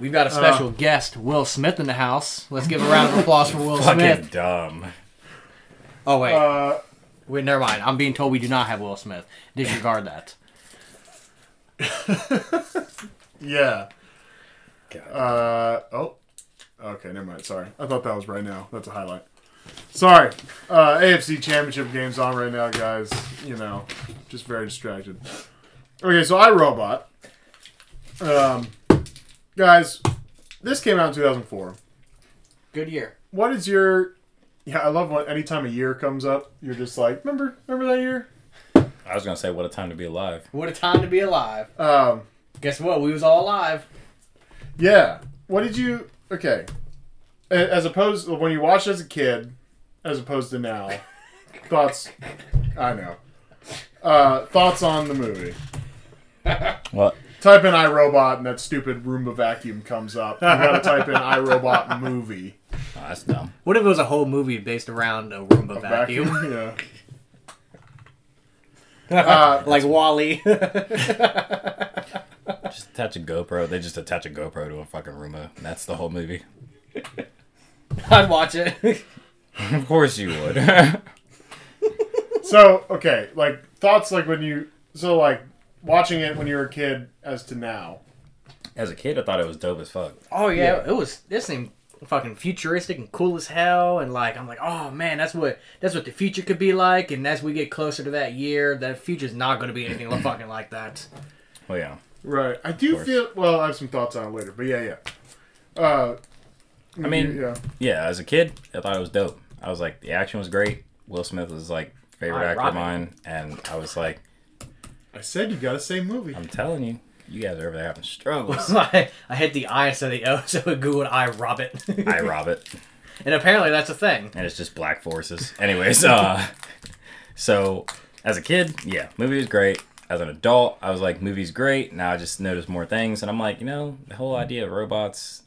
We've got a special guest, Will Smith, in the house. Let's give a round of applause for Will Fucking Smith. Fucking dumb. Oh wait, Uh, wait, never mind. I'm being told we do not have Will Smith. Disregard that. yeah. God. Uh, oh. Okay, never mind. Sorry. I thought that was right now. That's a highlight. Sorry. Uh, AFC Championship game's on right now, guys. You know, just very distracted. Okay, so iRobot. Um, guys, this came out in 2004. Good year. What is your. Yeah, I love when anytime a year comes up, you're just like, remember, remember that year? I was gonna say, what a time to be alive. What a time to be alive. Um, Guess what? We was all alive. Yeah. What did you? Okay. As opposed when you watched as a kid, as opposed to now, thoughts. I know. Uh, thoughts on the movie. What? Type in iRobot and that stupid Roomba vacuum comes up. You gotta type in iRobot movie. Oh, that's dumb. What if it was a whole movie based around a Roomba vacuum? Yeah. Uh, like WALL-E. Just attach a GoPro. They just attach a GoPro to a fucking Roomba. And that's the whole movie. I'd watch it. of course you would. so okay, like thoughts like when you so like watching it when you were a kid as to now. as a kid, I thought it was dope as fuck. Oh yeah, it was. This seemed fucking futuristic and cool as hell. And like, I'm like, oh man, that's what that's what the future could be like. And as we get closer to that year, that future's not going to be anything fucking like that. Well, yeah. Right. I do feel well. I have some thoughts on it later, but yeah, yeah. Uh, I mean, yeah. Yeah, as a kid, I thought it was dope. I was like, the action was great. Will Smith was like favorite Alright, actor of mine, and I was like, I said you gotta say movie. I'm telling you, you guys are over there having struggles. I, I hit the I instead of the O, so it googled I Robert. I rob it. and apparently that's a thing. and it's just black forces. Anyways, uh, so as a kid, yeah, movie was great. As an adult, I was like, movie's great. Now I just notice more things, and I'm like, you know, the whole idea of robots,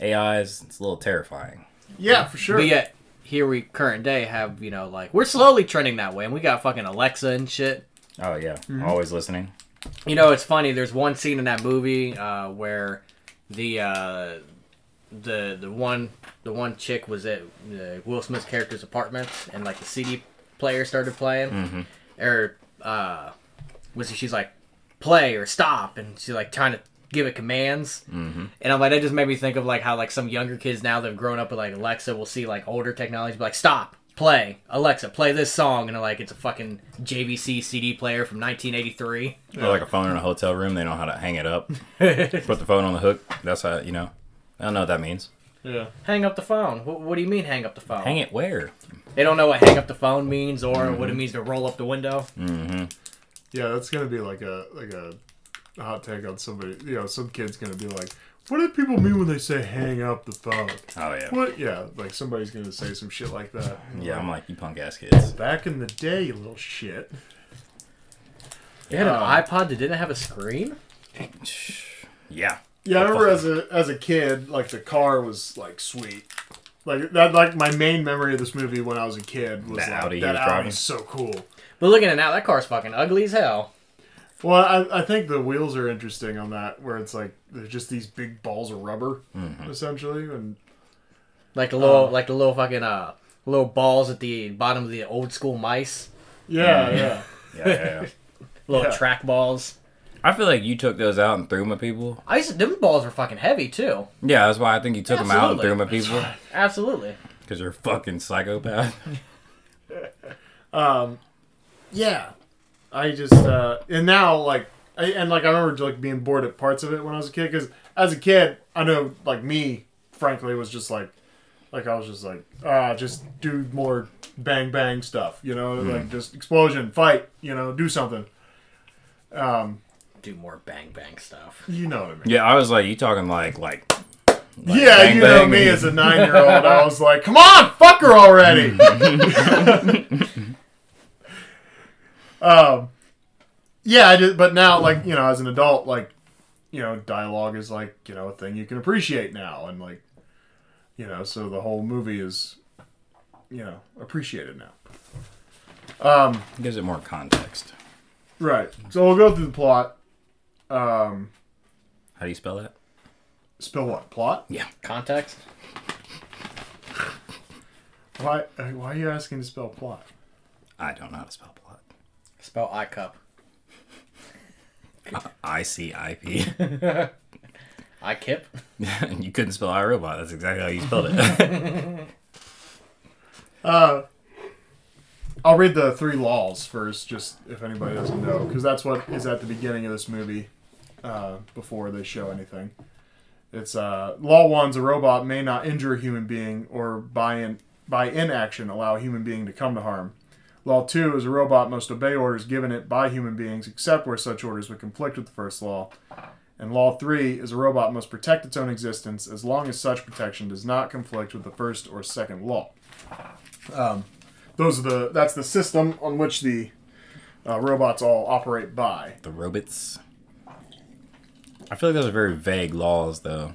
AIs, it's a little terrifying. Yeah, for sure. But yet, here we current day have you know like we're slowly trending that way, and we got fucking Alexa and shit. Oh yeah, always listening. You know, it's funny. There's one scene in that movie uh, where the uh, the the one the one chick was at uh, Will Smith's character's apartment, and like the CD player started playing, Mm-hmm. or uh, was she's like play or stop, and she's like trying to give it commands, Mm-hmm. and I'm like that just made me think of like how like some younger kids now that've grown up with like Alexa will see like older technology, be like stop. Play Alexa, play this song, and like it's a fucking JVC CD player from 1983. Or like a phone in a hotel room, they know how to hang it up. Put the phone on the hook. That's how you know. I don't know what that means. yeah. Hang up the phone. What, what do you mean hang up the phone? Hang it where? They don't know what hang up the phone means or what it means to roll up the window. Mm-hmm. Yeah, that's gonna be like a like a hot take on somebody. You know, some kid's gonna be like, "What do people mean when they say hang up the phone?" Oh yeah. What? Yeah, like somebody's gonna say some shit like that. Yeah, I'm like you punk ass kids. Back in the day, you little shit. They had an iPod that didn't have a screen? Yeah. Yeah, I remember as a as a kid, like the car was like sweet. Like that, like my main memory of this movie when I was a kid was That like Audi he that was driving? Audi's so cool. But looking at it now, that car's fucking ugly as hell. Well, I, I think the wheels are interesting on that, where it's like they're just these big balls of rubber, Mm-hmm. essentially, and Like the little, Um, like the little fucking uh, little balls at the bottom of the old school mice, yeah, Mm. yeah. Yeah, yeah, yeah. little Yeah. track balls. I feel like you took those out and threw them at people. I used to, them balls were fucking heavy too. Yeah, that's why I think you took them out and threw them at people. Absolutely. Because you're a fucking psychopath. Um, yeah, I just uh, and now like I, and like I remember like being bored at parts of it when I was a kid because as a kid I know like me frankly was just like like I was just like ah just do more bang bang stuff you know like just explosion fight you know do something um do more bang bang stuff. You know what I mean? Yeah, I was like, you talking like like. like yeah, bang you know bang me and- as a nine-year-old. I was like, "Come on, fuck her already." um, yeah, I did, but now, like you know, as an adult, like you know, dialogue is like you know a thing you can appreciate now, and like you know, so the whole movie is you know appreciated now. Um, gives it more context. right. So we'll go through the plot. Um, How do you spell that? Spell what plot? Yeah. Context? Why? uh, Why are you asking to spell plot? I don't know how to spell plot. Spell I cup. I C I P. I kip. You couldn't spell iRobot. That's exactly how you spelled it. Uh, I'll read the three laws first, just if anybody doesn't know, because that's what is at the beginning of this movie uh, before they show anything. It's uh, law one's a robot may not injure a human being or by in by inaction allow a human being to come to harm. Law two is a robot must obey orders given it by human beings except where such orders would conflict with the first law. And law three is a robot must protect its own existence as long as such protection does not conflict with the first or second law. Um, those are the that's the system on which the uh, robots all operate by. the robots. I feel like those are very vague laws, though.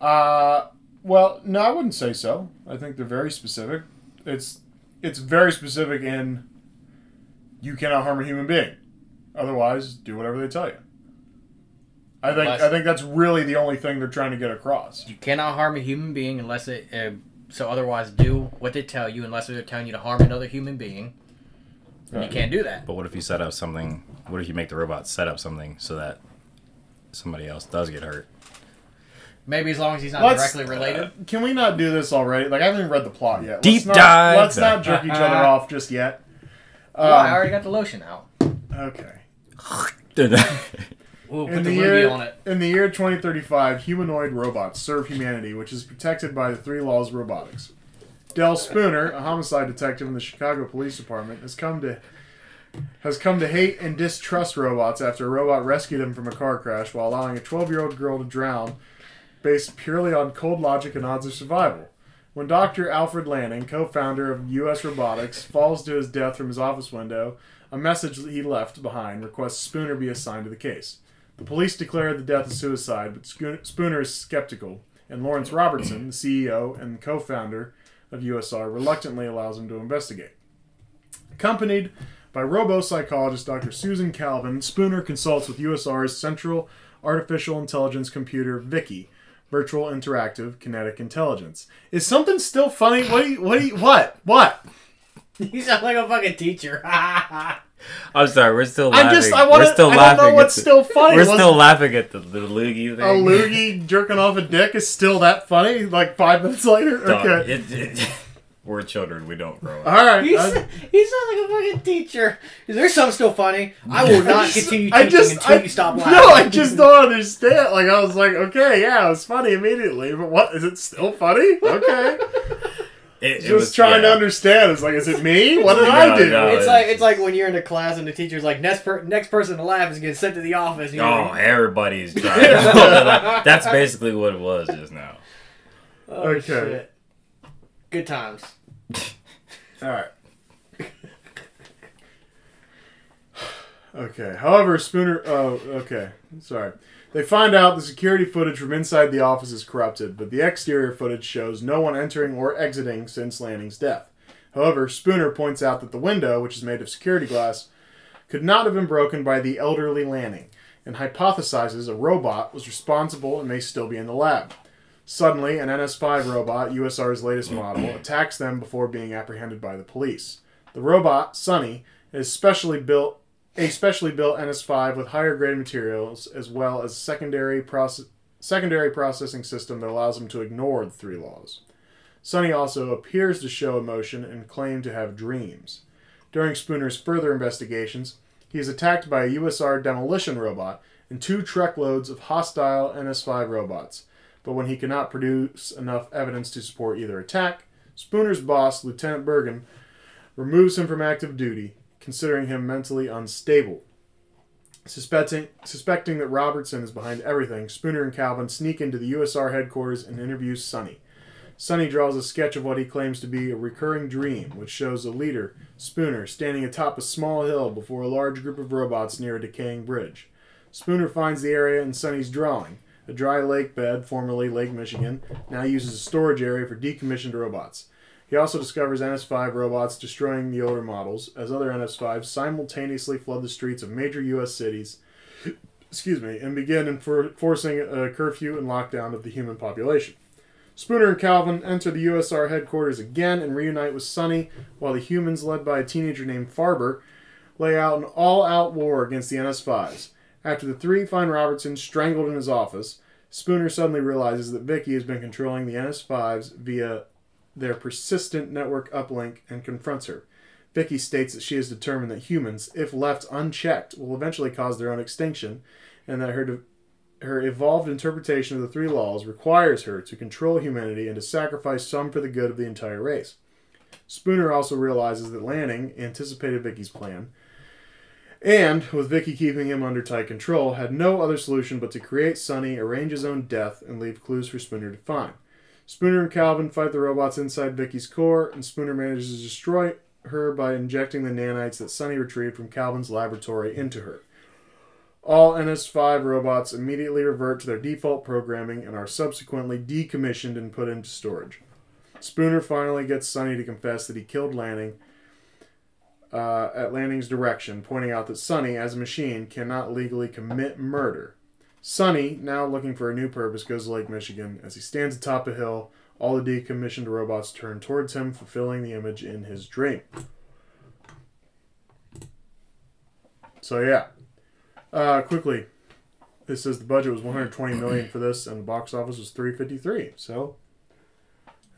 Uh, well, no, I wouldn't say so. I think they're very specific. It's it's very specific in you cannot harm a human being. Otherwise, do whatever they tell you. I think Unless- I think that's really the only thing they're trying to get across. You cannot harm a human being unless it. Uh, so otherwise, do what they tell you unless they're telling you to harm another human being. And you can't do that. But what if you set up something? What if you make the robot set up something so that somebody else does get hurt? Maybe as long as he's not Let's- directly related. uh, can we not do this already? Like I haven't even read the plot yet. Deep let's not, dive. Let's not jerk each other off just yet. Um, Well, I already got the lotion out. okay. We'll In the, the year, on it. in the year 2035, humanoid robots serve humanity, which is protected by the three laws of robotics. Del Spooner, a homicide detective in the Chicago Police Department, has come to has come to hate and distrust robots after a robot rescued him from a car crash while allowing a 12-year-old girl to drown, based purely on cold logic and odds of survival. When Dr. Alfred Lanning, co-founder of U.S. Robotics, falls to his death from his office window, a message that he left behind requests Spooner be assigned to the case. The police declare the death a suicide, but Spooner is skeptical, and Lawrence Robertson, the CEO and co-founder of USR, reluctantly allows him to investigate. Accompanied by robo-psychologist Dr. Susan Calvin, Spooner consults with USR's Central Artificial Intelligence Computer, VIKI, Virtual Interactive Kinetic Intelligence. Is something still funny? What? Do you, what? Do you, what? What? You sound like a fucking teacher. I'm sorry, we're still laughing. I'm just. I want we're to. still I laughing. don't know what's the, still funny. We're still laughing at the, the loogie thing. a loogie jerking off a dick is still that funny? Like five minutes later? Dog, Okay. it- it- we're children. We don't grow up. All right. You, I- s- you sound like a fucking teacher. Is there something still funny? I will not continue I teaching just, until I, you stop laughing. No, I just don't understand. Like I was like, okay, yeah, it was funny immediately, but what is it still funny? Okay, It, it just was- trying to understand. It's like, is it me? What did No, I do? no. It's like it's like when you're in a class and the teacher's like next per- next person to laugh is getting sent to the office. And you're Oh, like, everybody's trying. That's basically what it was just now. oh, Okay. shit. Good times. All right. Okay. However, Spooner. Oh, okay. Sorry. They find out the security footage from inside the office is corrupted, but the exterior footage shows no one entering or exiting since Lanning's death. However, Spooner points out that the window, which is made of security glass, could not have been broken by the elderly Lanning, and hypothesizes a robot was responsible and may still be in the lab. Suddenly, an NS5 robot, USR's latest model, attacks them before being apprehended by the police. The robot, Sonny, is specially built a specially built NS5 with higher grade materials as well as secondary secondary processing system that allows him to ignore the three laws. Sonny also appears to show emotion and claim to have dreams. During Spooner's further investigations, he is attacked by a USR demolition robot and two truckloads of hostile NS5 robots. But when he cannot produce enough evidence to support either attack, Spooner's boss, Lieutenant Bergin, removes him from active duty, considering him mentally unstable. Suspecting, suspecting that Robertson is behind everything, Spooner and Calvin sneak into the USR headquarters and interview Sonny. Sonny draws a sketch of what he claims to be a recurring dream, which shows a leader, Spooner, standing atop a small hill before a large group of robots near a decaying bridge. Spooner finds the area in Sonny's drawing, a dry lake bed, formerly Lake Michigan, now uses a storage area for decommissioned robots. He also discovers NS5 robots destroying the older models, as other NS5s simultaneously flood the streets of major U.S. cities, excuse me, and begin enforcing a curfew and lockdown of the human population. Spooner and Calvin enter the USR headquarters again and reunite with Sonny, while the humans, led by a teenager named Farber, lay out an all-out war against the NS5s. After the three find Robertson strangled in his office, Spooner suddenly realizes that VIKI has been controlling the NS5s via their persistent network uplink and confronts her. VIKI states that she is determined that humans, if left unchecked, will eventually cause their own extinction, and that her de- her evolved interpretation of the three laws requires her to control humanity and to sacrifice some for the good of the entire race. Spooner also realizes that Lanning anticipated VIKI's plan, and, with VIKI keeping him under tight control, had no other solution but to create Sonny, arrange his own death, and leave clues for Spooner to find. Spooner and Calvin fight the robots inside VIKI's core, and Spooner manages to destroy her by injecting the nanites that Sonny retrieved from Calvin's laboratory into her. All NS5 robots immediately revert to their default programming and are subsequently decommissioned and put into storage. Spooner finally gets Sonny to confess that he killed Lanning uh, at Lanning's direction, pointing out that Sonny, as a machine, cannot legally commit murder. Sonny, now looking for a new purpose, goes to Lake Michigan. As he stands atop a hill, all the decommissioned robots turn towards him, fulfilling the image in his dream. So yeah, uh, quickly, this says the budget was 120 million for this, and the box office was 353. So,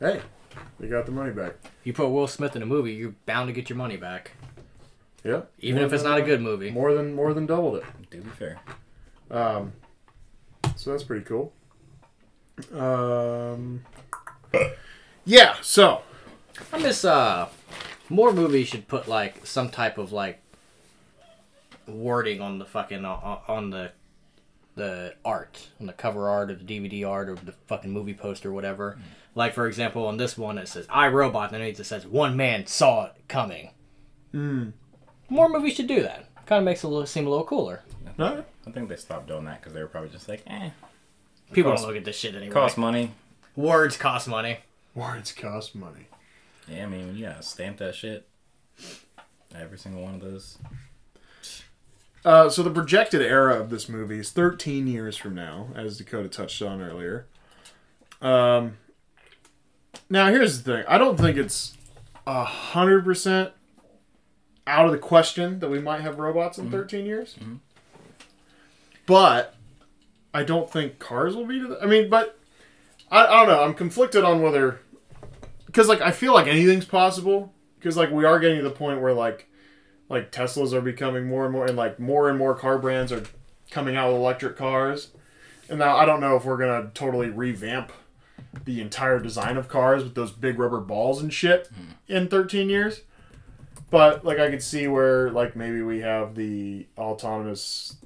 hey, they got the money back. You put Will Smith in a movie, you're bound to get your money back, Yeah, even More if it's than- not a good movie. More than more than doubled it. To be fair. Um, so that's pretty cool. Um, yeah. So I miss uh more movies should put like some type of like wording on the fucking on, on the the art on the cover art or the DVD art or the fucking movie poster or whatever. Like for example, on this one it says "I Robot" and underneath it says "One man saw it coming." More movies should do that. Kind of makes it look, seem a little cooler. no, I think they stopped doing that because they were probably just like, eh, People Cost- don't look at this shit anyway. cost money. Words cost money. words cost money. Yeah, I mean, when you gotta stamp that shit. Every single one of those. Uh, so the projected era of this movie is 13 years from now, as Dakota touched on earlier. Um, now here's the thing: I don't think it's a hundred percent out of the question that we might have robots in mm-hmm. 13 years. Mm-hmm. But I don't think cars will be. To the, I mean, but I, I don't know. I'm conflicted on whether because like I feel like anything's possible because like we are getting to the point where like like Teslas are becoming more and more, and like more and more car brands are coming out with electric cars. And now I don't know if we're gonna totally revamp the entire design of cars with those big rubber balls and shit in 13 years. But like I could see where like maybe we have the autonomous.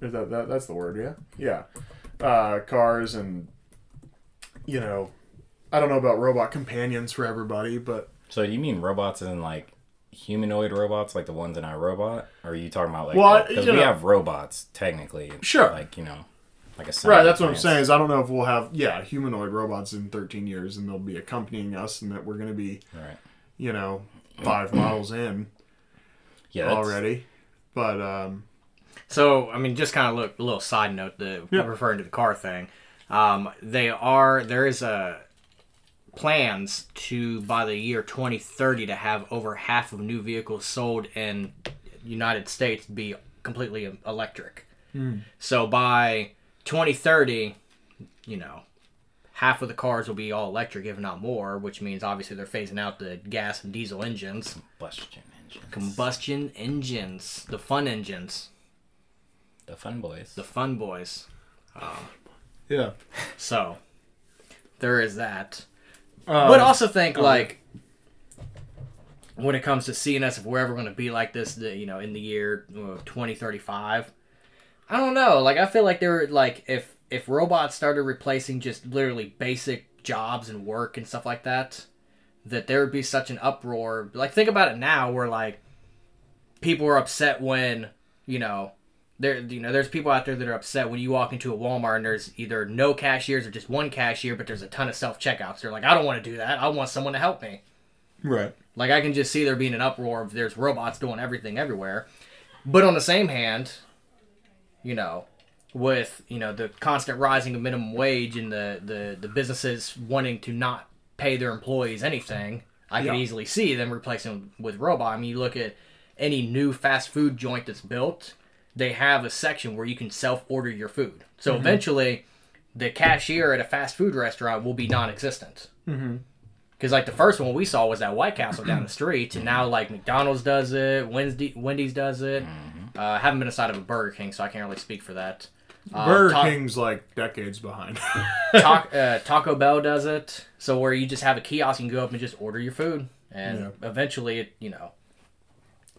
Is that, that that's the word? Yeah, yeah. Uh, cars and you know, I don't know about robot companions for everybody, but So you mean robots in like humanoid robots, like the ones in iRobot? Or are you talking about like Well, because we know- have robots technically? Sure. Like you know, like a Right, that's what I'm saying. Is I don't know if we'll have yeah humanoid robots in 13 years, and they'll be accompanying us, and that we're going to be Right. you know five models in Yeah. That's, already. But um, So, I mean, just kind of look a little side note, the Yeah. referring to the car thing. Um, they are there is a plans to by the year 2030 to have over half of new vehicles sold in United States be completely electric. So by 2030, you know, half of the cars will be all electric, if not more, which means obviously they're phasing out the gas and diesel engines, combustion engines. combustion engines, the fun engines, the fun boys. the fun boys. yeah, So there is that. um, but also think like when it comes to CNS, if we're ever going to be like this, the, you know, in the year uh, 2035, I don't know. Like I feel like they're like if if robots started replacing just literally basic jobs and work and stuff like that, that there would be such an uproar. Like think about it now, where like people are upset when you know there you know there's people out there that are upset when you walk into a Walmart and there's either no cashiers or just one cashier, but there's a ton of self checkouts. They're like, I don't want to do that. I want someone to help me. Right. Like I can just see there being an uproar of there's robots doing everything everywhere. But on the same hand, you know, with you know the constant rising of minimum wage and the the, the businesses wanting to not pay their employees anything, I can Yeah. easily see them replacing with robot. I mean, you look at any new fast food joint that's built, they have a section where you can self order your food. So mm-hmm. eventually, the cashier at a fast food restaurant will be non-existent. Mm-hmm. Because like the first one we saw was that White Castle down the street, and now like McDonald's does it, Wednesday, Wendy's does it. Mm-hmm. Uh, I haven't been inside of a Burger King, so I can't really speak for that. Uh, Burger Ta- King's like decades behind. Ta- uh, Taco Bell does it, so where you just have a kiosk, you can go up and just order your food, and eventually, it you know,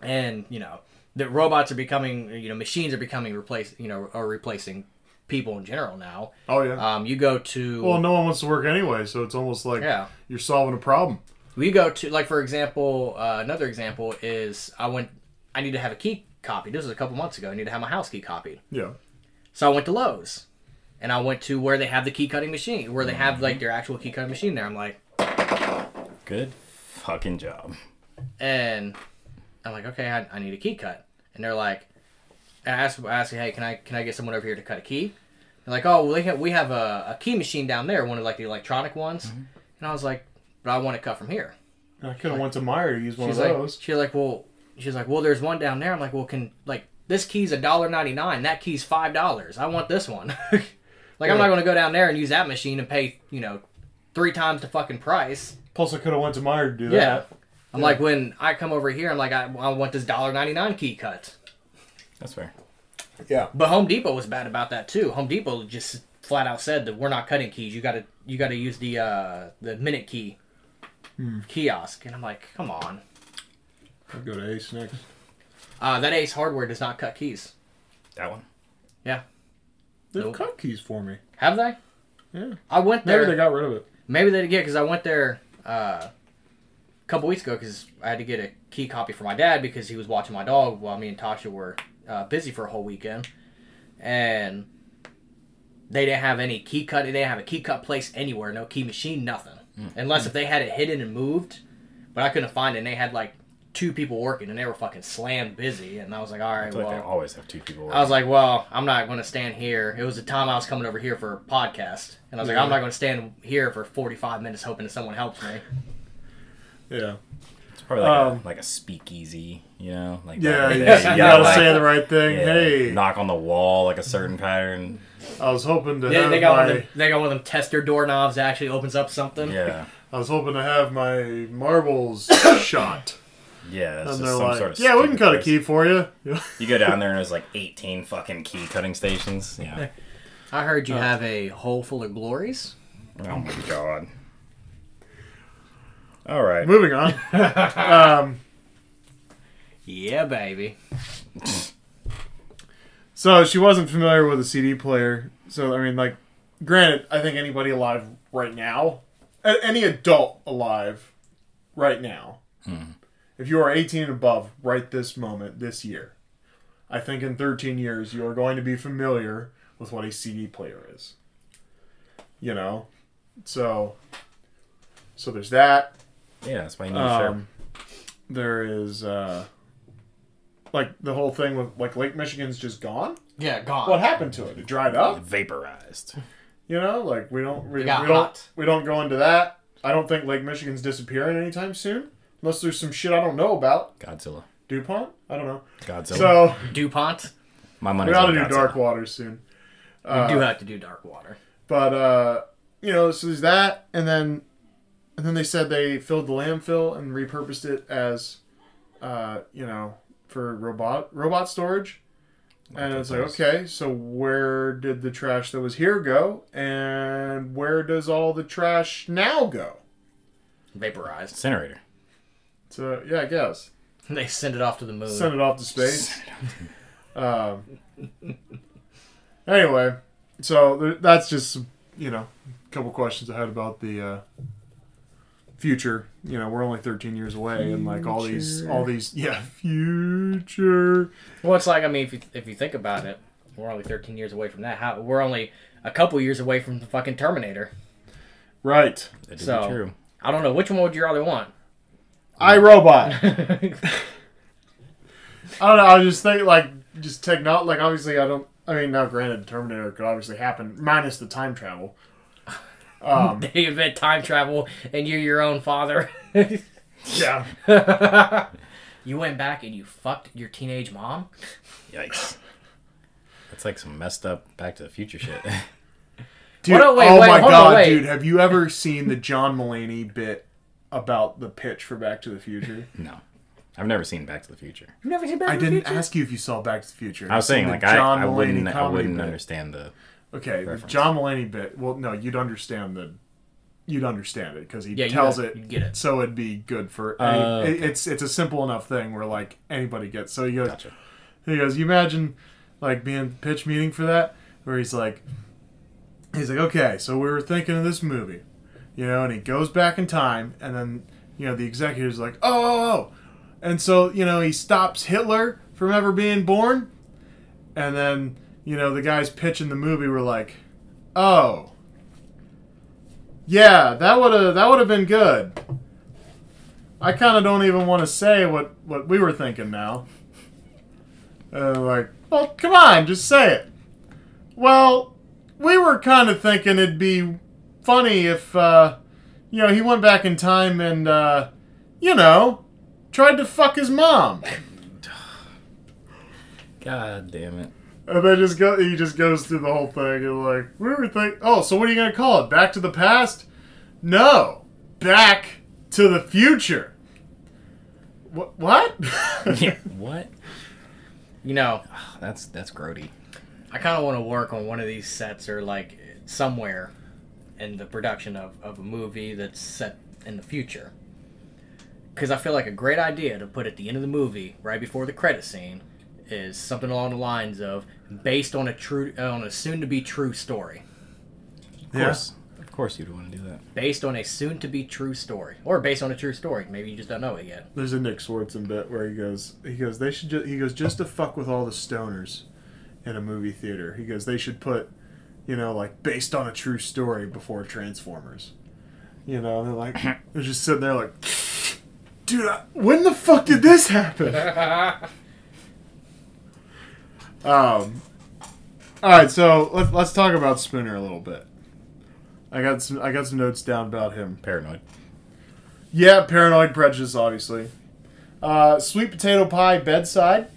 and you know, the robots are becoming, you know, machines are becoming replaced, you know, are replacing people in general now. oh yeah. Um, you go to well, no one wants to work anyway, so it's almost like yeah. you're solving a problem. We go to like for example, uh, another example is I went. I need to have a key copied. This was a couple months ago. I need to have my house key copied. Yeah. So I went to Lowe's, and I went to where they have the key cutting machine, where they have like mm-hmm. their actual key cutting machine there. I'm like, Good fucking job. and I'm like, okay, I, I need a key cut, and they're like, and I asked, I asked, hey, can I can I get someone over here to cut a key? They're like, oh, well, they have, we have a, a key machine down there, one of like the electronic ones, mm-hmm. and I was like, but I want it cut from here. I could have went to Meijer to use one she's of like, those. she's like, well, she's like, well, there's one down there. I'm like, well, can like this key's a dollar ninety nine. That key's five dollars. I want this one. like, I'm not going to go down there and use that machine and pay you know three times the fucking price. Plus, I could have went to Meijer to do Yeah. that. I'm like, when I come over here, I'm like, I, I want this dollar ninety nine key cut. That's fair. Yeah. But Home Depot was bad about that too. Home Depot just flat out said that we're not cutting keys. You got to you got to use the uh, the minute key kiosk. And I'm like, come on. I'd go to Ace next. Uh, that Ace Hardware does not cut keys. That one. Yeah. They've Nope. cut keys for me. Have they? Yeah. I went there. Maybe they got rid of it. Maybe they did get because I went there uh, a couple weeks ago because I had to get a key copy for my dad because he was watching my dog while me and Tasha were uh, busy for a whole weekend, and they didn't have any key cut. They didn't have a key cut place anywhere. No key machine. Nothing. Unless if they had it hidden and moved, but I couldn't find it. and They had like two people working and they were fucking slammed busy. And I was like, all right, I right, feel like they well. always have two people. I was like, well, I'm not going to stand here. It was the time I was coming over here for a podcast. And I was like, I'm not going to stand here for 45 minutes hoping that someone helps me. Yeah. it's probably like, um, a, like a speakeasy, you know? Like Yeah, that- you, yeah, you you gotta like- say the right thing. yeah, Hey, knock on the wall like a certain pattern. I was hoping to They, have they got one of them, they got one of them tester doorknobs that actually opens up something. Yeah, I was hoping to have my marbles shot. Yeah. It's And just they're some like, sort of yeah, we can stupid cut a key for you. You go down there and there's like 18 fucking key cutting stations. Yeah. I heard you have a hole full of glories. Oh my god. All right. Moving on. um, Yeah, baby. so she wasn't familiar with a CD player. So I mean, like, granted, I think anybody alive right now, any adult alive right now, if you are 18 and above, right this moment, this year, I think in 13 years you are going to be familiar with what a CD player is. You know, so so there's that. Yeah, that's my new need to. Um, there is uh, like the whole thing with like Lake Michigan's just gone. Yeah, gone. What happened to it? It dried up. Vaporized. You know, like we don't we, got we don't hot. we don't go into that. I don't think Lake Michigan's disappearing anytime soon, unless there's some shit I don't know about. Godzilla. Dupont, I don't know. Godzilla. So DuPont. my money's we ought to do Godzilla. Dark Waters soon. We Uh, do have to do dark water. But uh, you know, so there's that, and then and then they said they filled the landfill and repurposed it as, uh, you know, for robot robot storage. And it's like, okay, so where did the trash that was here go, and where does all the trash now go? Vaporized. Incinerator. So yeah, I guess They send it off to the moon. send it off to space. um, Anyway, so th- that's just you know a couple questions I had about the uh, future. You know, we're only 13 years away, and like all these, all these, yeah, future. Well, it's like I mean, if you if you think about it, we're only 13 years away from that. How we're only a couple years away from the fucking Terminator. Right. That So- true. I don't know which one would you rather want. I Robot. I don't know. I was just thinking, like, just techno. Like, obviously, I don't. I mean, now granted, Terminator could obviously happen, minus the time travel. Um, they invent time travel, and you're your own father. yeah. you went back and you fucked your teenage mom. Yikes. That's like some messed up Back to the Future shit. Dude, What- wait, oh wait, my hold on, god, dude! Have you ever seen the John Mulaney bit about the pitch for Back to the Future? no. I've never seen Back to the Future. You've never seen Back I to the Future? I didn't ask you if you saw Back to the Future. I was saying like I, John I wouldn't I wouldn't bit. understand the Okay, the. John Mulaney bit. Well, no, you'd understand the. You'd understand it because he Yeah, you tells get- it, you get it. so it'd be good for. Uh, any, okay. it- It's it's a simple enough thing where like anybody gets. So he goes, Gotcha. he goes. You imagine like being pitch meeting for that where he's like, he's like, okay, so we were thinking of this movie, you know, and he goes back in time, and then you know the executive's like, oh, oh, oh, and so you know he stops Hitler from ever being born, and then you know the guys pitching the movie were like, oh. Yeah, that would have that would have been good. I kind of don't even want to say what what we were thinking now. Uh, like, well, come on, just say it. Well, we were kind of thinking it'd be funny if, uh, you know, he went back in time and, uh, you know, tried to fuck his mom. God damn it. And then just go, he just goes through the whole thing and like, we were thinking, oh, so what are you gonna call it? Back to the past? No, back to the future. What? What? Yeah. what? You know, That's that's grody. I kind of want to work on one of these sets or like somewhere in the production of, of a movie that's set in the future. Because I feel like a great idea to put at the end of the movie, right before the credit scene, is something along the lines of based on a true on a soon to be true story. Of course. Of course you'd want to do that. Based on a soon to be true story, or based on a true story. Maybe you just don't know it yet. There's a Nick Swardson bit where he goes, he goes, they should, ju- he goes, just to fuck with all the stoners in a movie theater. He goes, they should put, you know, like based on a true story before Transformers. You know, they're like, they're just sitting there like, dude, I, when the fuck did this happen? um, all right, so let's let's talk about Spooner a little bit. I got some I got some notes down about him. Paranoid. Yeah, paranoid prejudice, obviously. Uh, sweet potato pie bedside.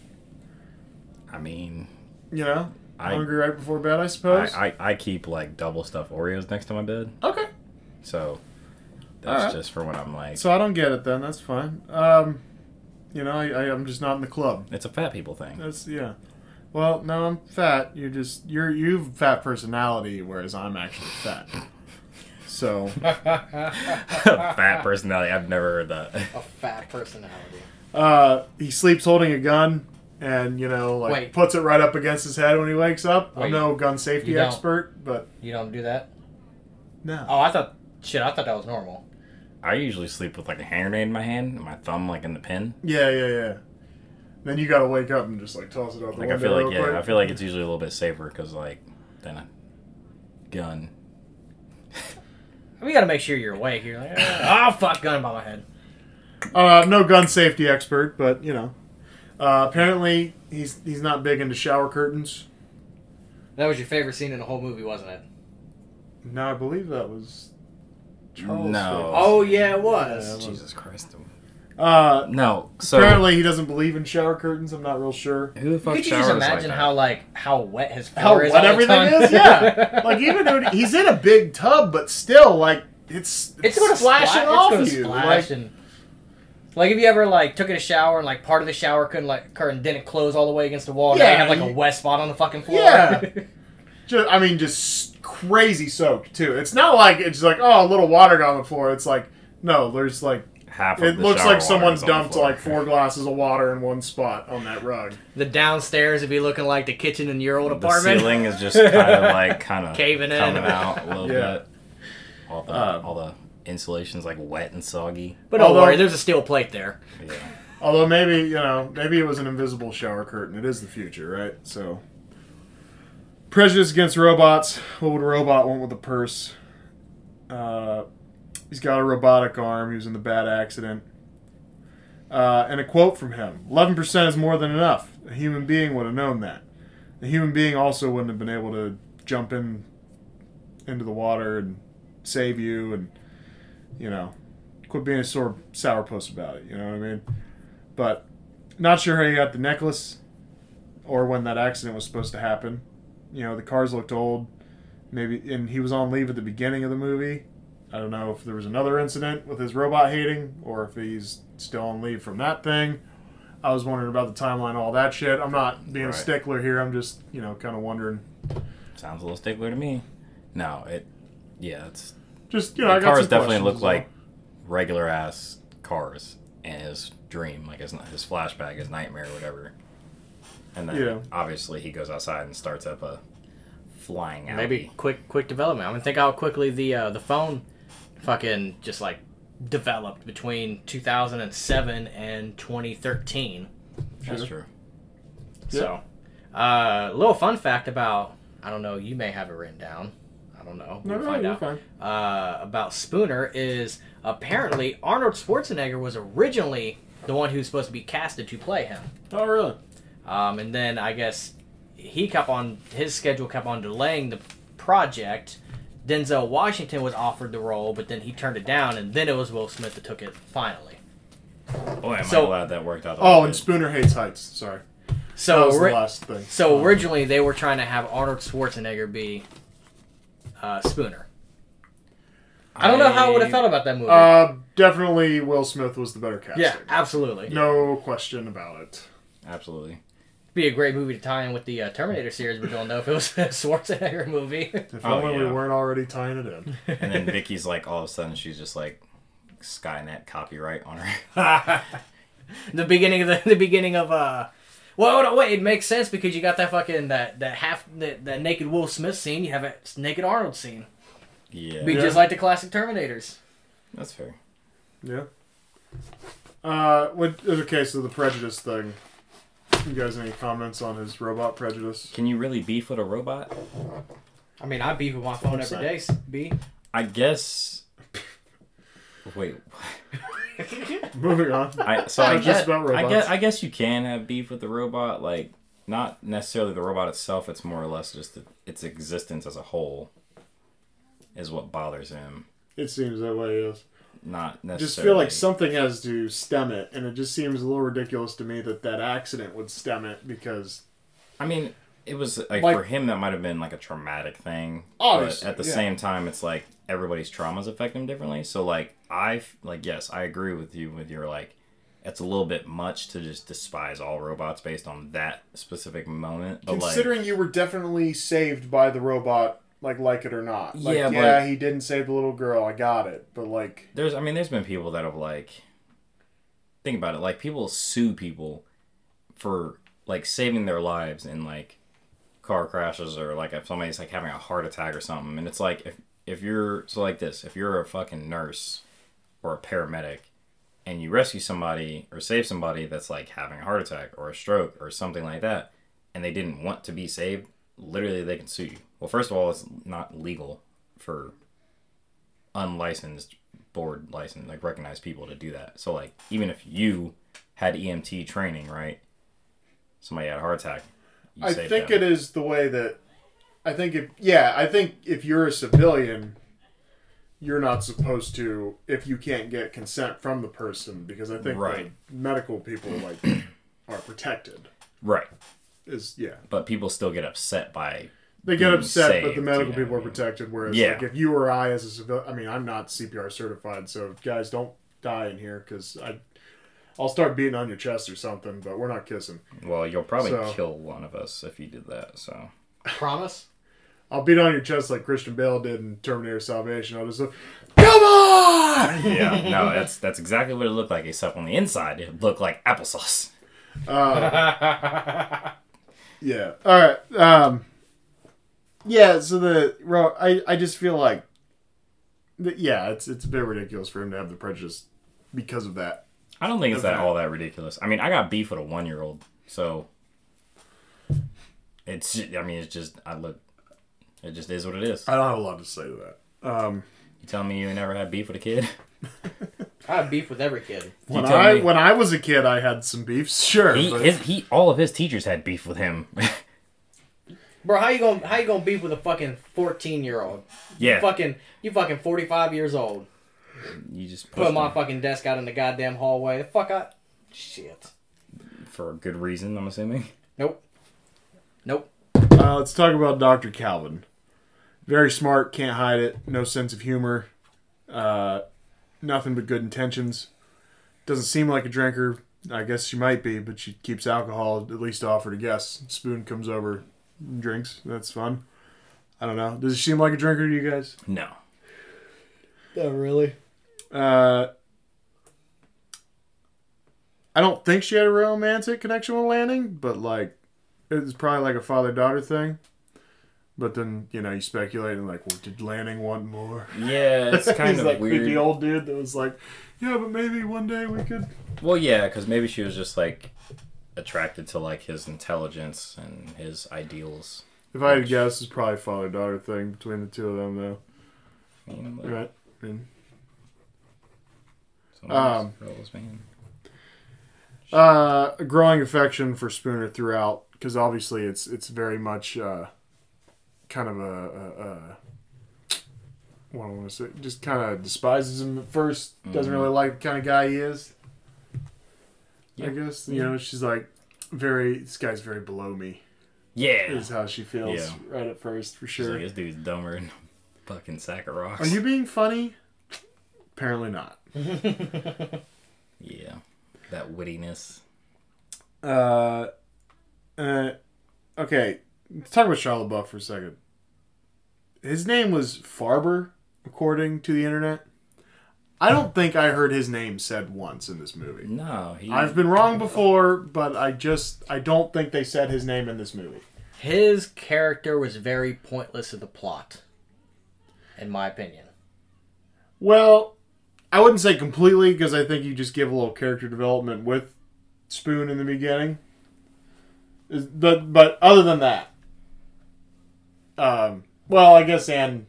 I mean, You know, I hungry right before bed, I I, suppose. I, I keep like double stuffed Oreos next to my bed, okay, so that's Alright. just for when I'm like, so I don't get it then. That's fine. Um, you know, I, I I'm just not in the club. it's a fat people thing. That's yeah. Well, no, I'm fat. You're just you're you've fat personality, whereas I'm actually fat. So fat personality. I've never heard that. A fat personality. uh, he sleeps holding a gun, and you know, like Wait. puts it right up against his head when he wakes up. Wait, I'm no gun safety don't- expert, but You don't do that? no. Oh, I thought. Shit, I thought that was normal. I usually sleep with like a hand grenade in my hand and my thumb like in the pin. Yeah, yeah, yeah. Then you gotta wake up and just like toss it out the Like I window. feel like real yeah, quick. I feel like it's usually a little bit safer because like than a gun. We gotta make sure you're awake. You're like, oh fuck, gun by my head. Uh, no gun safety expert, but you know. Uh, apparently, he's he's not big into shower curtains. That was your favorite scene in the whole movie, wasn't it? No, I believe that was Charles. No. Oh yeah, it was. Yeah. Jesus Christ. Uh, No. So apparently, he doesn't believe in shower curtains. I'm not real sure. who the fuck Could you just showers imagine like how like how wet his How floor is? wet the everything time? is? Yeah. like even when he's in a big tub, but still, like it's it's gonna splashing splash, off it's you. Splash Like, and like if you ever like took in a shower and like part of the shower couldn't like curtain didn't close all the way against the wall, now Yeah, you have like a wet spot on the fucking floor. Yeah. just, I mean, just crazy soaked too. It's not like it's like oh, a little water got on the floor. It's like no, there's like half. Of It the looks like water someone is on the dumped like four glasses of water in one spot on that rug. The downstairs would be looking like the kitchen in your old apartment. The ceiling is just kind of like kind of Caving in. coming out a little Yeah. bit. All the Um, all the insulation's like wet and soggy. But don't Although- worry, there's a steel plate there. Yeah. Although maybe you know, maybe it was an invisible shower curtain. It is the future, right? So, prejudice against robots. What would a robot want with a purse? Uh, he's got a robotic arm. He was in the bad accident. Uh, and a quote from him: "11% is more than enough. A human being would have known that. A human being also wouldn't have been able to jump in into the water and save you, and you know, quit being a sore sourpuss about it. You know what I mean?" but not sure how he got the necklace or when that accident was supposed to happen. You know, the cars looked old. Maybe, and he was on leave at the beginning of the movie. I don't know if there was another incident with his robot hating or if he's still on leave from that thing. I was wondering about the timeline, all that shit. I'm not being a stickler here. I'm just, you know, kind of wondering. Sounds a little stickler to me. No, it. Yeah, it's Just, you know, I the got cars some definitely look as well. like regular ass cars in his dream, like his his flashback, his nightmare, whatever. And then Yeah. obviously he goes outside and starts up a flying out. Maybe quick quick development. I mean, think how quickly the uh, the phone fucking just like developed between 2007 and 2013. That's Sure. true. So, uh, little fun fact about I don't know. You may have it written down. I don't know. No, We'll no, find you're out. fine. uh, about Spooner is apparently Arnold Schwarzenegger was originally the one who was supposed to be casted to play him. Oh, really? Um, and then I guess he kept on his schedule kept on delaying the project. Denzel Washington was offered the role, but then he turned it down, and then it was Will Smith that took it finally. Boy, am So- I glad that worked out. Oh, and bit. Spooner hates heights. Sorry. That So, was the last thing. so originally they were trying to have Arnold Schwarzenegger be uh, Spooner. I don't know how I would have felt about that movie. Uh, definitely Will Smith was the better casting. yeah, absolutely. No question about it. Absolutely. be a great movie to tie in with the uh, Terminator series, but don't know if it was a Schwarzenegger movie. If Oh, only we weren't already tying it in. And then VIKI's like, all of a sudden, she's just like, Skynet copyright on her. the beginning of the, the beginning of uh. Well, no, wait. It makes sense because you got that fucking that that half that, that naked Will Smith scene. You have a naked Arnold scene. yeah, Be Yeah. just like the classic Terminators. that's fair. Yeah. Uh, what, okay, so the prejudice thing. You guys any comments on his robot prejudice? Can you really beef with a robot? I mean, I beef with my phone every day. B. I guess. Wait, Moving on. I so I Not guess about I guess I guess you can have beef with the robot, like not necessarily the robot itself. It's more or less just the, its existence as a whole is what bothers him. It seems that way, yes. Not necessarily. Just feel like something has to stem it, and it just seems a little ridiculous to me that that accident would stem it because I mean, it was like, Like- for him that might have been like a traumatic thing. Obviously, but at the yeah. same time, it's like everybody's traumas affect them differently. So like I f- like yes, I agree with you with your like. It's a little bit much to just despise all robots based on that specific moment. But like, considering you were definitely saved by the robot, like like it or not. Like, Yeah, yeah, but- he didn't save the little girl. I got it, but like, there's I mean there's been people that have like think about it like people sue people for like saving their lives in like car crashes or like if somebody's like having a heart attack or something and it's like if if you're so like this if you're a fucking nurse or a paramedic and you rescue somebody or save somebody that's like having a heart attack or a stroke or something like that and they didn't want to be saved literally they can sue you well first of all it's not legal for unlicensed board license like recognized people to do that so like even if you had emt training right somebody had a heart attack you I think them. it is the way that I think if yeah, I think if you're a civilian, you're not supposed to if you can't get consent from the person because I think Right. the medical people like are protected. right Is yeah. but people still get upset by They get being upset, but the medical you know people are protected. Whereas, Yeah. like, if you or I, as a civilian, I mean, I'm not CPR certified, so guys, don't die in here because I, I'll start beating on your chest or something. But we're not kissing. well you'll probably So- kill one of us if you did that so Promise. I'll beat on your chest like Christian Bale did in Terminator Salvation. I'll just like, come on. Yeah, no, that's that's exactly what it looked like, except on the inside, it looked like applesauce. Yeah. All right. Um. Yeah. So the ro- I I just feel like, that, yeah, it's it's a bit ridiculous for him to have the prejudice because of that. I don't think it's that Okay. all that ridiculous. I mean, I got beef with a one year old, so it's. I mean, it's just I look. It just is what it is. I don't have a lot to say to that. Um. You telling me you never had beef with a kid? I have beef with every kid. When tell I me- when I was a kid, I had some beefs. Sure. He, but- his, he, all of his teachers had beef with him. Bro, how you gonna how you gonna beef with a fucking fourteen year old? yeah, Fucking you fucking forty five years old. you just Put my him fucking desk out in the goddamn hallway. The fuck I shit. for a good reason. I'm assuming. Nope. Nope. Uh, let's talk about Dr. Calvin. Very smart, can't hide it, no sense of humor, uh, nothing but good intentions. Doesn't seem like a drinker. I guess she might be, but she keeps alcohol at least offered to guests. Spoon comes over, drinks. That's fun. I don't know. Does she seem like a drinker to you guys? No. Oh really? Uh, I don't think she had a romantic connection with Lanning, but like it was probably like a father daughter thing. But then you know you speculate and like, well, did Lanning want more? Yeah, it's kind He's of like weird. creepy old dude that was like, yeah, but maybe one day we could. Well, yeah, because maybe she was just like attracted to like his intelligence and his ideals. If I had to guess, it's probably father daughter thing between the two of them, though. I mean, like, Right? I mean, Um, girl's man. uh, a growing affection for Spooner throughout, because obviously it's it's very much uh, kind of a, a, a what I want to say, just kind of despises him at first. Doesn't Mhm. really like the kind of guy he is. I guess you know she's like very. This guy's very below me. Yeah. Is how she feels Yeah. right at first for She's sure. like, this dude's dumber than a fucking sack of rocks. Are you being funny? Apparently not. Yeah. That wittiness. Uh, uh, okay. Let's talk about Shia LaBeouf for a second. His name was Farber, according to the internet. I don't think I heard his name said once in this movie. No, he. I've been wrong before, but I just I don't think they said his name in this movie. His character was very pointless to the plot, in my opinion. Well, I wouldn't say completely because I think you just give a little character development with Spoon in the beginning. But but other than that, um, well, I guess and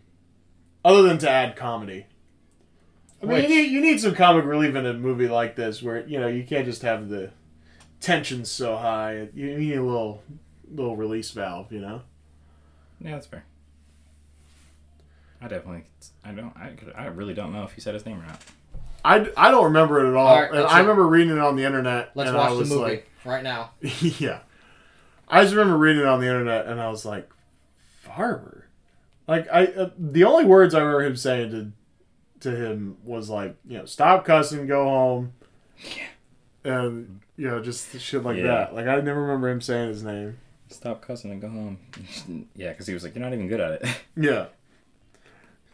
other than to add comedy. I mean, Which- you need, you need some comic relief in a movie like this, where you know you can't just have the tension so high. You need a little little release valve, you know. Yeah, that's fair. I definitely. I don't. I, could- I really don't know if he said his name or not. I, I don't remember it at all. All right, and I see. remember reading it on the internet. Let's and I watch the movie like, right now. yeah. I just remember reading it on the internet and I was like, Farber? Like, I uh, the only words I remember him saying to to him was like, you know, stop cussing, go home. And, you know, just shit like Yeah. that. Like, I never remember him saying his name. Stop cussing and go home. yeah, because he was like, "You're not even good at it." Yeah.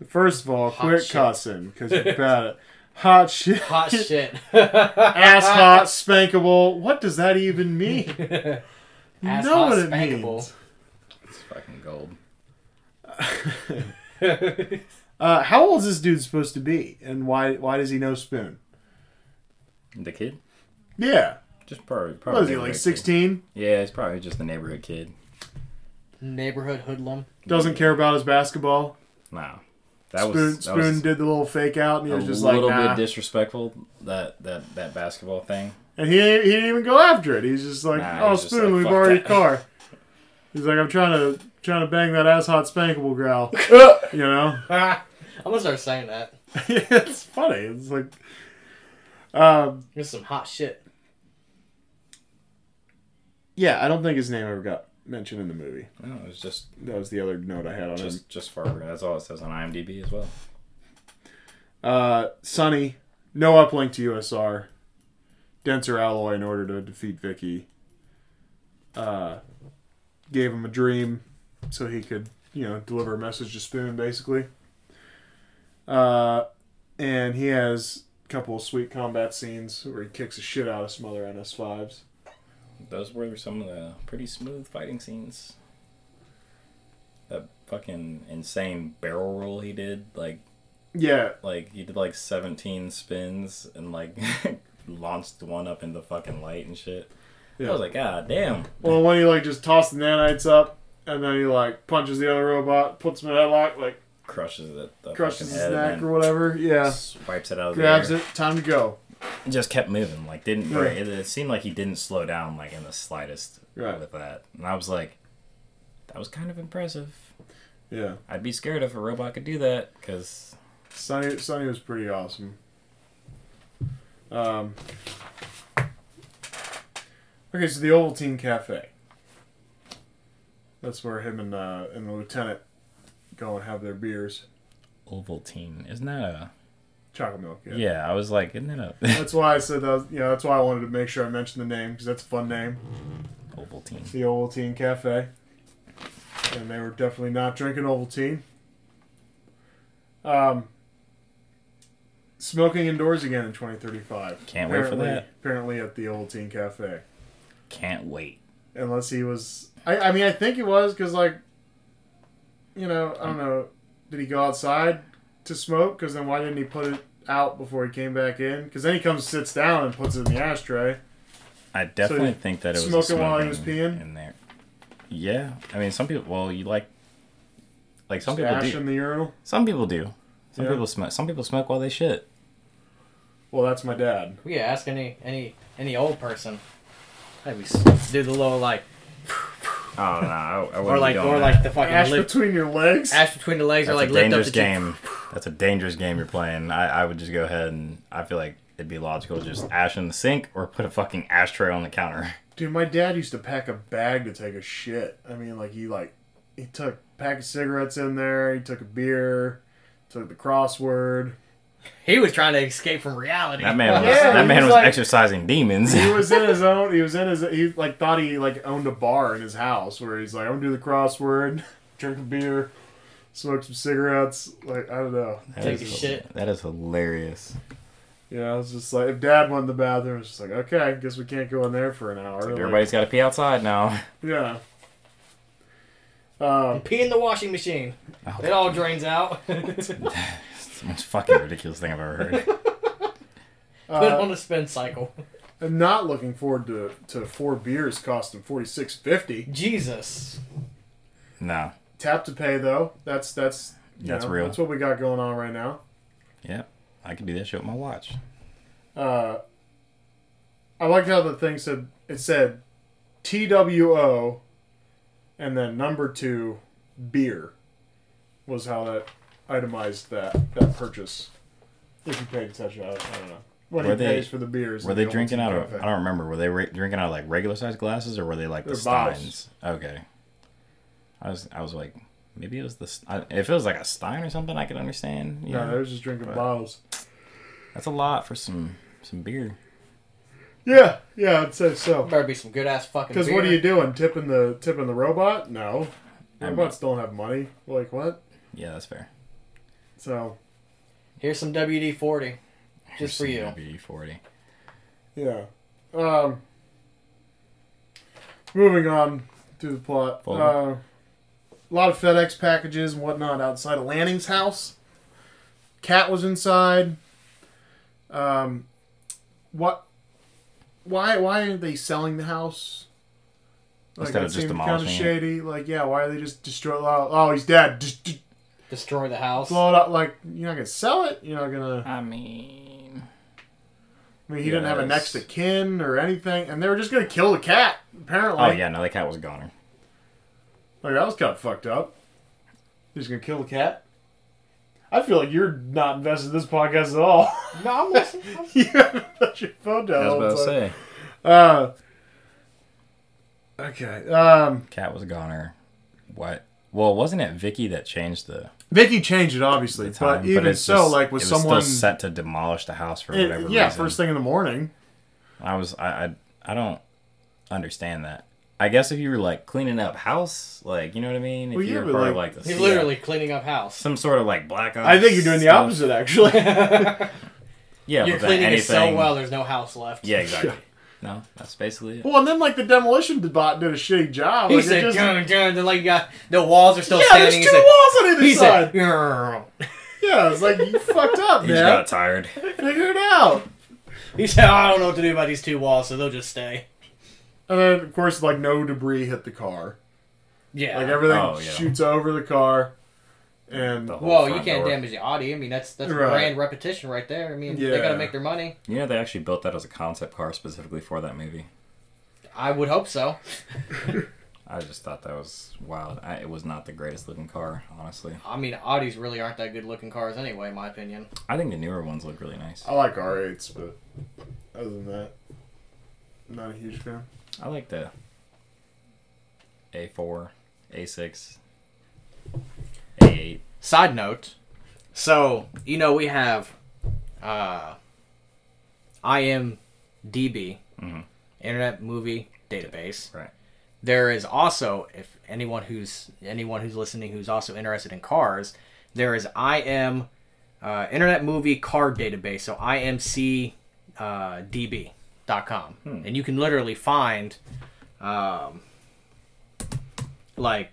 First of all, Hot quit shit. cussing because you're bad at it. Hot shit. Hot shit. Ass hot, spankable. What does that even mean? Ass know hot, what it spankable. means. it's fucking gold. Uh, how old is this dude supposed to be, and why why does he know Spoon? The kid, Yeah, just probably. probably what is he like sixteen? Yeah, he's probably just the neighborhood kid. Neighborhood hoodlum. Doesn't care about his basketball. Nah, that Spoon was that Spoon was did the little fake out, and he was just like, "A little nah. bit disrespectful. That that that basketball thing. and he he didn't even go after it. He's just like, Nah, oh Spoon, like, we "Fuck borrowed your that." car. He's like, I'm trying to trying to bang that ass hot spankable growl. you know, I'm gonna start saying that. it's funny. It's like, um, There's some hot shit. yeah, I don't think his name ever got mentioned in the movie. No, it was just That was the other note I had on him. just just Farber. That's all it says on IMDb as well. Uh, Sonny, no uplink to USR. Denser alloy in order to defeat VIKI. Uh, gave him a dream so he could you know, deliver a message to Spoon, basically. Uh, and he has a couple of sweet combat scenes where he kicks the shit out of some other NS5s. Those were some of the pretty smooth fighting scenes. That fucking insane barrel roll he did, like Yeah, like he did like 17 spins and like launched one up in the fucking light and shit. Yeah. I was like, God damn. Well, when he like just tossed the nanites up, and then he like punches the other robot, puts him in a headlock, like Crushes it, the crushes his neck or whatever. Yeah, swipes it out of grabs it, time to go. It just kept moving, like didn't Yeah. break. It, it seemed like he didn't slow down, like in the slightest Right. with that. And I was like, that was kind of impressive. Yeah, I'd be scared if a robot could do that, because Sunny Sonny was pretty awesome. Um. Okay, so the Ovaltine Cafe. That's where him and uh, and the lieutenant go and have their beers. Ovaltine isn't that a? Chocolate milk. Yeah. Yeah, I was like, isn't that a That's why I said that. Was, you know, that's why I wanted to make sure I mentioned the name because that's a fun name. Ovaltine? The Ovaltine Cafe. And they were definitely not drinking Ovaltine. Um, smoking indoors again in 2035. Can't wait for that. Apparently at the Ovaltine Cafe. Can't wait. Unless he was. I, I mean, I think he was because, like, you know, I don't know. Did he go outside to smoke? Because then why didn't he put it out before he came back in? Because then he comes, sits down, and puts it in the ashtray. I definitely you think that it was a smoking while he was peeing? in there. Yeah, I mean, some people. Well, you like, like some Just people ash do. in the urinal. Some people do. Some Yeah. people smoke. Some people smoke while they shit. Well, that's my dad. Yeah, ask any any any old person. Maybe s- do the little like Oh no, I, I or like or like the fucking Ash lift, between your legs. ash between the legs That's or like a lift up dangerous the game. That's a dangerous game you're playing. I, I would just go ahead and I feel like it'd be logical to just ash in the sink or put a fucking ashtray on the counter. Dude, my dad used to pack a bag to take a shit. I mean, like he like he took a pack of cigarettes in there. He took a beer, took the crossword. He was trying to escape from reality. That man was Yeah, that man was was like- exercising demons. He was in his own. He was in his. He like thought he like owned a bar in his house where he's like, I'm gonna do the crossword, drink a beer, smoke some cigarettes. Like I don't know. That Take a shit. That is hilarious. Yeah, I was just like, if Dad went in the bathroom, it's just like, okay, I guess we can't go in there for an hour. Like, Like, everybody's got to pee outside now. yeah. Um, Pee in the washing machine. Oh, It all drains out. Put It's the most fucking ridiculous thing I've ever heard. it uh, on a spin cycle. I'm not looking forward to to four beers costing forty six fifty. Jesus. No. Tap to pay though. That's that's you That's know, real. That's what we got going on right now. Yeah, I can do that shit with my watch. Uh, I liked how the thing said it said T W O, and then number two beer was how that itemized that that purchase. If you paid attention, I, I don't know. What Were he they- pays for the beers. Were in they the drinking out of? Cafe. I don't remember. Were they ra- drinking out of like regular sized glasses or were they like the They're bottles. steins? Okay. I was I was like maybe it was the I, if it was like a stein or something I could understand. No, Yeah, they was just drinking Right. bottles. that's a lot for some some beer. Yeah, yeah, I'd say so. Better be some good ass fucking. Because what are you doing? Tipping the tipping the robot? No, I mean- robots don't have money. Like what? Yeah, that's fair. So Here's some WD forty, just for you. WD forty. yeah. Um. Moving on to the plot. Uh, a lot of FedEx packages and whatnot outside of Lanning's house. Cat was inside. Um, what? Why? Why aren't they selling the house? Like Instead that of just seemed kind of demolishing it. shady. Like, yeah, why are they just destroy? Oh, oh, he's dead. Just, just Destroy the house. blow it up. Like, you're not gonna sell it. You're not gonna. I mean, I mean, he didn't have a next to kin or anything, and they were just gonna kill the cat. Apparently. oh yeah, no, the cat was a goner. Like that was kind of fucked up. He's gonna kill the cat. I feel like you're not invested in this podcast at all. No, I'm listening. you haven't put your phone down. I was all about to say, Uh, okay. Um, cat was a goner. What? Well, wasn't it VIKI that changed the, VIKI changed it obviously, the time? but even it's so, just- like with it was someone, still set to demolish the house for it- whatever yeah, reason. first thing in the morning. I was I, I I don't understand that. I guess if you were like cleaning up house, like you know what I mean. If Well, you yeah, were but, part of like, like the He's yeah, literally cleaning up house. some sort of like black ops. I think you're doing the opposite, actually. Yeah, You're but cleaning anything, it so well. There's no house left. Yeah, exactly. no, that's basically it. well, and then like the demolition bot did a shitty job. He like, said, just- "Dun, dun," then like you got the walls are still yeah, standing. there's two said, walls on either he side. said, "Grrr." yeah, it's like you fucked up, He man. just got tired. Figure it out. he said, I don't know what to do about these two walls, so they'll just stay. And then, of course, like no debris hit the car. Yeah. Like everything Oh, yeah. shoots over the car, and The whole well, you can't door. damage the Audi. I mean, that's that's Right. brand repetition right there. I mean, they got to make their money. You know, they actually built that as a concept car specifically for that movie. I would hope so. I just thought that was wild. I, it was not the greatest looking car, honestly. I mean, Audis really aren't that good looking cars anyway, in my opinion. I think the newer ones look really nice. I like R8s, but other than that, not a huge fan. I like the A4, A6, A8. Side note, so you know we have uh, IMDb, Mhm. Internet Movie Database. Right. There is also, if anyone who's anyone who's listening who's also interested in cars, there is IM uh, Internet Movie Car Database, so IMCDB.com, uh, DB.com. and you can literally find, um, like,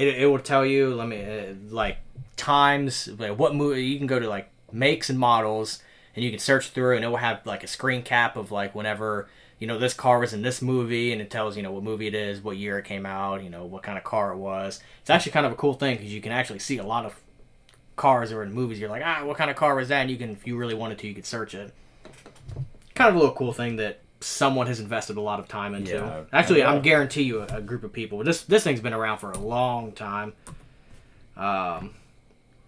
it, it will tell you. Let me uh, like times, like what movie you can go to, like makes and models, and you can search through, and it will have like a screen cap of like whenever you know this car was in this movie, and it tells you know what movie it is, what year it came out, you know what kind of car it was. It's actually kind of a cool thing because you can actually see a lot of cars that are in movies. You're like, ah, what kind of car was that? And you can, if you really wanted to, you could search it. Kind of a little cool thing that someone has invested a lot of time into. Yeah, Actually. I'm guarantee you a, a group of people. This this thing's been around for a long time. Um,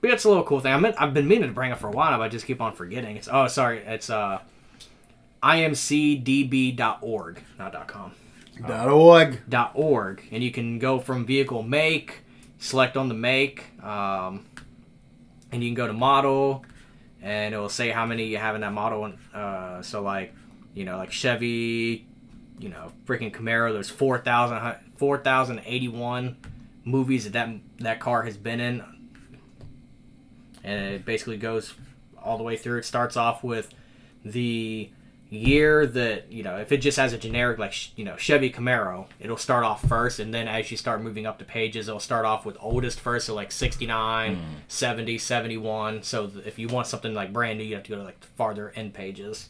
but it's a little cool thing. I meant, I've been meaning to bring it for a while, but I just keep on forgetting. It's oh, sorry, it's uh, imcdb.org, not .com Dot org. Dot org and you can go from vehicle make select on the make um, and you can go to model and it will say how many you have in that model and uh, so like you know like chevy you know freaking camaro there's 4000 hu- 4081 movies that, that that car has been in. And it basically goes all the way through. It starts off with the year that you know if it just has a generic like you know chevy camaro it'll start off first. And then as you start moving up the pages it'll start off with oldest first so like 69 hmm. 70 71 so if you want something like brand new you have to go to like the farther end pages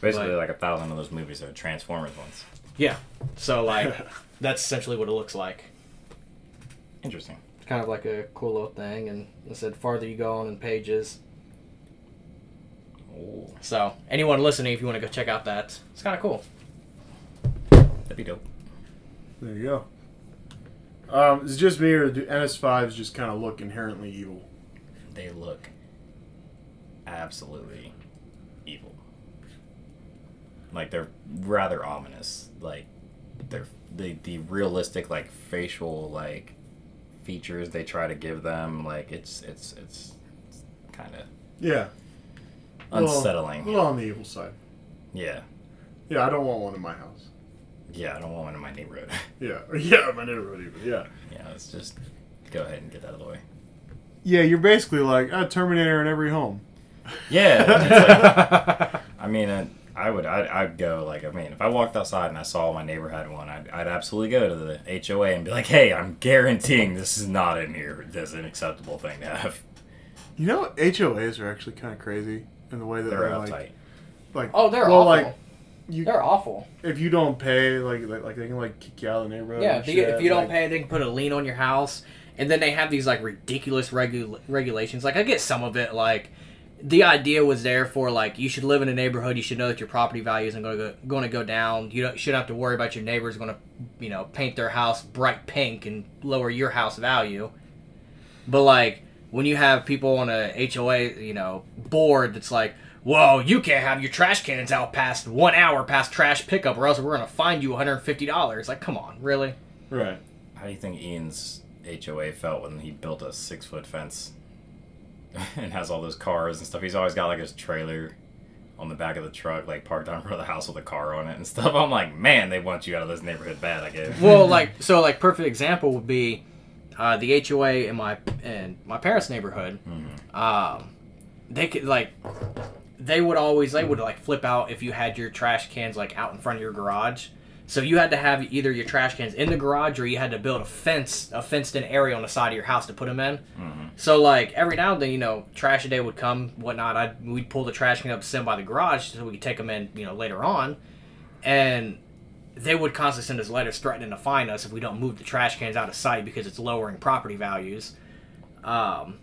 Basically, Like- like a thousand of those movies are Transformers ones. yeah so like that's essentially what it looks like Interesting. it's kind of like a cool little thing and it said farther you go on in pages Oh, so anyone listening if you want to go check out that it's kind of cool that'd be dope. There you go. Um, is it just me, or do NS5s just kind of look inherently evil? They look absolutely evil. Like they're rather ominous. Like they're the the realistic like facial like features they try to give them. Like it's it's it's, it's kind of Yeah. Unsettling. A little on the evil side. Yeah, Yeah, I don't want one in my house. yeah. I don't want one in my neighborhood. Yeah, yeah, my neighborhood even. Yeah. yeah, let's just go ahead and get that out of the way. Yeah, you're basically like a Terminator in every home. Yeah, like- I mean, uh, I would, I'd, I'd go like, I mean, if I walked outside and I saw my neighbor had one, I'd, I'd absolutely go to the HOA and be like, hey, I'm guaranteeing this is not in here. This is an acceptable thing to have. You know, HOAs are actually kind of crazy in the way that They're they're, uptight. like, like oh they're well, awful like you, they're awful if you don't pay, like, like, like they can like kick you out of the neighborhood. Yeah, and if you, shit, if you don't like- pay, they can put a lien on your house, and then they have these like ridiculous regu- regulations. Like I get some of it. Like the idea was there for like you should live in a neighborhood. You should know that your property value isn't going to go going to go down. You don't shouldn't have to worry about your neighbors going to you know paint their house bright pink and lower your house value. But like when you have people on a HOA, you know, board that's like, "Whoa, you can't have your trash cans out past one hour past trash pickup, or else we're gonna find you one hundred fifty dollars." Like, come on, really? Right. How do you think Ian's HOA felt when he built a six foot fence and has all those cars and stuff? He's always got like his trailer on the back of the truck, like parked on front of the house with a car on it and stuff. I'm like, man, they want you out of this neighborhood bad. I guess. well, like so, like perfect example would be uh, the HOA in my in my parents' neighborhood. Um, they could like they would always they would like flip out if you had your trash cans like out in front of your garage. So you had to have either your trash cans in the garage or you had to build a fence, a fenced-in area on the side of your house to put them in. So like every now and then, you know, trash day would come, whatnot. I'd we'd pull the trash can up, 'em by the garage, so we could take them in, you know, later on. And they would constantly send us letters threatening to fine us if we don't move the trash cans out of sight because it's lowering property values. Um,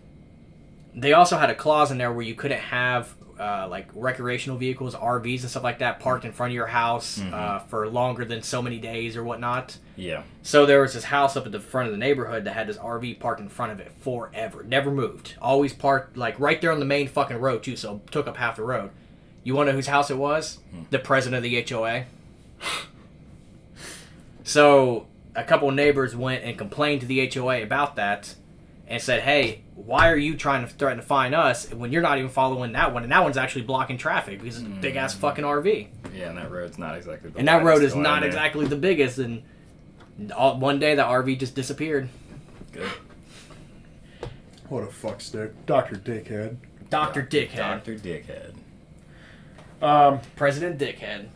they also had a clause in there where you couldn't have uh, like recreational vehicles, RVs, and stuff like that parked in front of your house uh, for longer than so many days or whatnot. Yeah. So there was this house up at the front of the neighborhood that had this RV parked in front of it forever, never moved, always parked like right there on the main fucking road too. So took up half the road. You want to know whose house it was? The president of the HOA. so a couple neighbors went and complained to the HOA about that, and said, "Hey, why are you trying to threaten to fine us when you're not even following that one? And that one's actually blocking traffic because it's a big ass fucking RV." Yeah, and that road's not exactly. The And that road is going not there. exactly the biggest. And all, one day that RV just disappeared. good. What a fuck stick. Dr. Dickhead. Doctor Dickhead, Doctor Dickhead. Um, President Dickhead.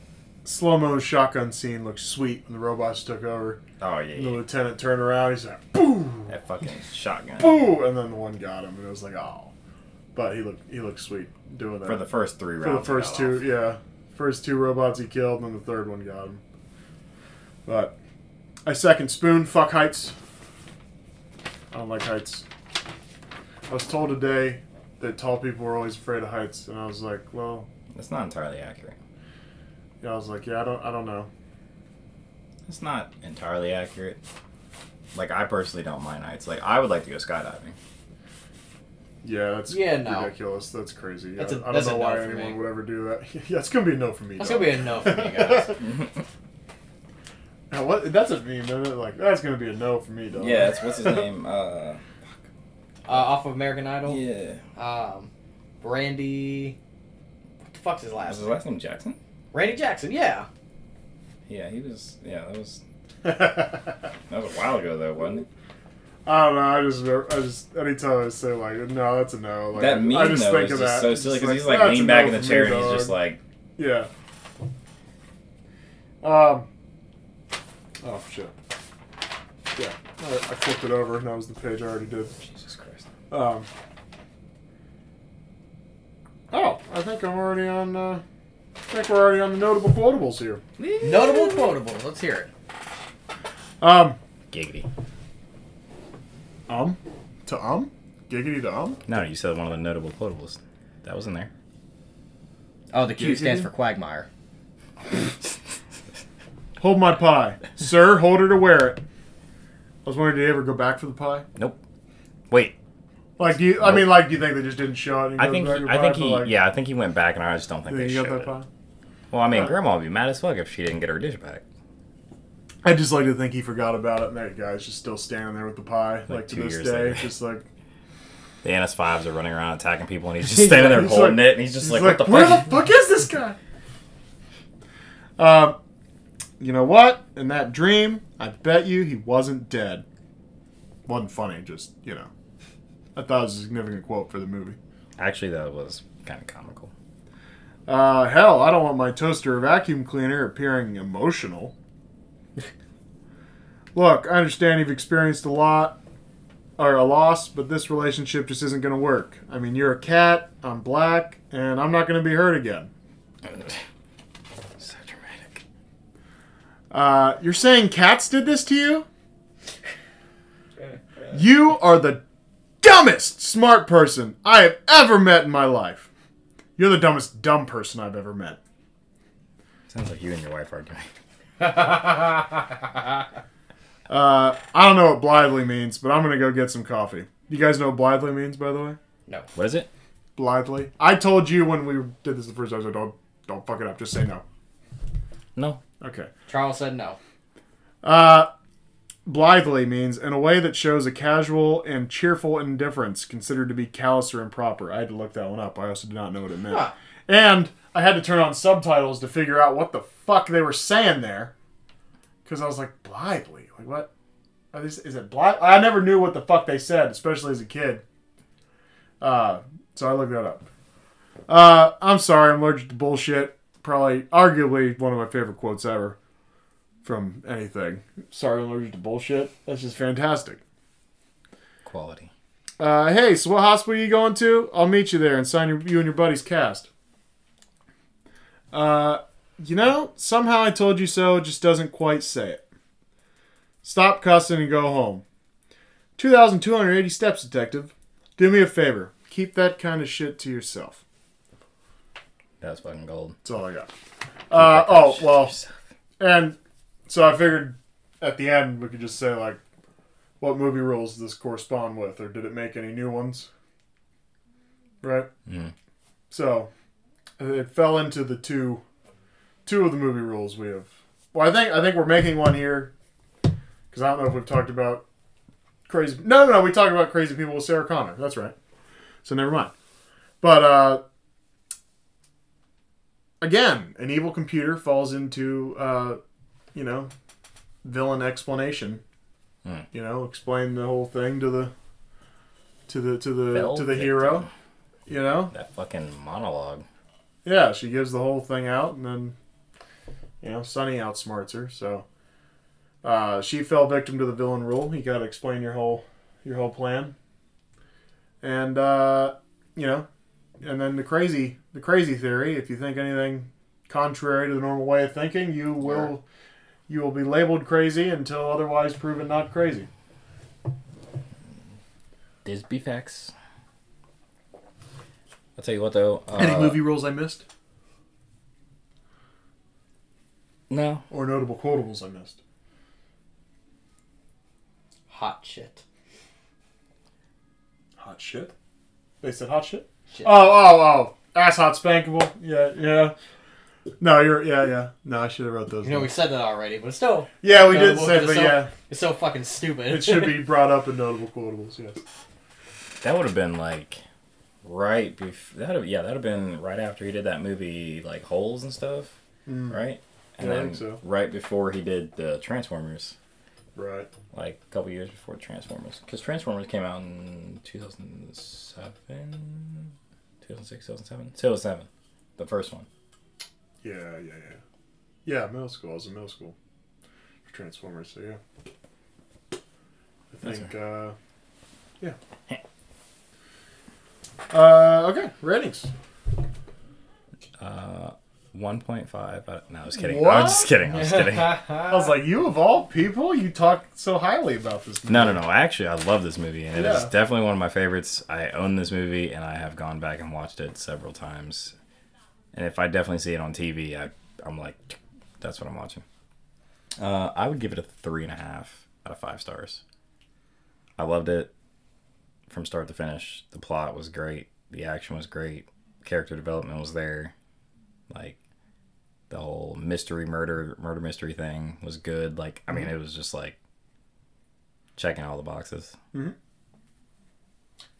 Slow mo shotgun scene looks sweet when the robots took over. Oh yeah, The yeah. lieutenant turned around. He's like, "Boom, that fucking shotgun. boo," and then the one got him, and it was like, "Oh." But he looked he looked sweet doing that For the first three For the first two. got Yeah, first two robots he killed, and then the third one got him. But I second Spoon. Fuck heights. I don't like heights. I was told today that tall people were always afraid of heights, and I was like, well. That's not entirely accurate. Yeah, I was like, yeah, I don't, I don't know. It's not entirely accurate. Like I personally don't mind heights. Like I would like to go skydiving. Yeah, that's Yeah, no. ridiculous. That's crazy. That's I a- I don't that's a know no why for anyone me. would ever do that. yeah, it's gonna be a no for me. That's dog. gonna be a no for me, guys. Now, what? That's a meme, isn't it? Like that's gonna be a no for me, dog. yeah, it's what's his name? Uh, Uh, off of American Idol. yeah. Um, Randy. What the fuck's his Was last his name? last name Jackson? Randy Jackson. Yeah. Yeah, he was. Yeah, that was that was a while ago though, wasn't it? I don't know. I just, I just, anytime I say like, no, that's a no. Like, that meme I just though think is of just that. so silly just because he's like leaning back no in the chair and he's just like, yeah. Um. Oh shit. Yeah, I, I flipped it over, and that was the page I already did. Jesus Christ. Um. Oh, I think I'm already on. Uh, I think we're already on the notable quotables here. Notable quotables. Let's hear it. Um. Giggity. Um. To um. Giggity to um. No, you said one of the notable quotables. That was in there. Oh, the Q Yeah, stands for Quagmire. Hold my pie, sir. Hold her to wear it. I was wondering, did he ever go back for the pie? Nope. Wait, Like, do you, I mean, like, do you think they just didn't show it? I think he, I think he, like, yeah, I think he went back, and I just don't think they showed that it. pie? Well, I mean, Huh. Grandma would be mad as fuck if she didn't get her dish back. I just like to think he forgot about it, and that guy's just still standing there with the pie, like, to this day. later. Just like, The NS5s are running around attacking people, and he's just standing there holding like- it, and he's just he's like, "What the where fuck?" the fuck is this guy? Um, you know what? In that dream, I bet you he wasn't dead. Wasn't funny, just you know. I thought it was a significant quote for the movie. Actually, that was kind of comical. Uh, hell, I don't want my toaster or vacuum cleaner appearing emotional. Look, I understand you've experienced a lot or a loss, but this relationship just isn't going to work. I mean, you're a cat, I'm black, and I'm not going to be hurt again. so dramatic. Uh, you're saying cats did this to you? You are the dumbest smart person I have ever met in my life. You're the dumbest dumb person I've ever met. Sounds like you and your wife arguing. Uh, I don't know what blithely means, but I'm gonna go get some coffee. You guys know what blithely means, by the way? No. What is it? Blithely. I told you when we did this the first time. I said, don't don't fuck it up. Just say no. No. Okay. Charles said no. Uh, blithely means in a way that shows a casual and cheerful indifference considered to be callous or improper. I had to look that one up. I also did not know what it meant. Huh. And I had to turn on subtitles to figure out what the fuck they were saying there. Because I was like, blithely? Like, what? Are these, is it blithe? I never knew what the fuck they said, especially as a kid. Uh, so I looked that up. Uh, I'm sorry, I'm allergic to bullshit. Probably, arguably, one of my favorite quotes ever from anything. Sorry, I'm allergic to bullshit. That's just fantastic. Quality. Uh, hey, so what hospital are you going to? I'll meet you there and sign your, you and your buddy's cast. Uh, you know, somehow I told you so just doesn't quite say it. Stop cussing and go home. 2,280 steps, detective. Do me a favor. Keep that kind of shit to yourself. That's fucking gold. That's all I got. Uh, oh, well, and so I figured at the end we could just say, like, what movie rules does this correspond with, or did it make any new ones? Right? Mm. So it fell into the two two of the movie rules we have. Well, I think I think we're making one here because I don't know if we've talked about crazy. No, no, no. We talked about crazy people with Sarah Connor. That's right. So never mind. But uh, again, an evil computer falls into uh, you know villain explanation. Hmm. You know, explain the whole thing to the to the to the Fell to the victim. hero. You know, That fucking monologue. yeah, she gives the whole thing out, and then you know Sonny outsmarts her. So uh, she fell victim to the villain rule. You got to explain your whole your whole plan, and uh, you know, and then the crazy the crazy theory. If you think anything contrary to the normal way of thinking, you will you will be labeled crazy until otherwise proven not crazy. Disby facts. I'll tell you what though. Uh, Any movie rules I missed, No. or notable quotables I missed? Hot shit. Hot shit. They said hot shit. Shit. Oh, oh, oh. Ass hot spankable. Yeah, yeah. No, you're. Yeah, yeah. No, I should have wrote those. You know, we said that already, but still, yeah, we did well, say, it's but so- yeah, it's so fucking stupid. it should be brought up in notable quotables. Yes. That would have been like right before. That yeah, that would have been right after he did that movie like Holes and stuff, mm. right? And Yeah, I then think so. right before he did the Transformers, Right. like a couple years before Transformers, because Transformers came out in 2007, 2006, 2007, 2007, the first one. Yeah, yeah, yeah. Yeah, middle school. I was in middle school for Transformers. So yeah. I think. uh Yeah. Uh, okay, ratings. Uh, 1.5. I, no, I was kidding. What? I was just kidding. I was kidding. I was like, you of all people, you talk so highly about this. Movie. No, no, no. Actually, I love this movie, and it is definitely one of my favorites. I own this movie, and I have gone back and watched it several times. And if I definitely see it on TV, I, I'm like, that's what I'm watching. Uh, I would give it a three and a half out of five stars. I loved it from start to finish. The plot was great. The action was great. Character development was there. Like the whole mystery murder murder mystery thing was good. Like I mean, it was just like checking all the boxes.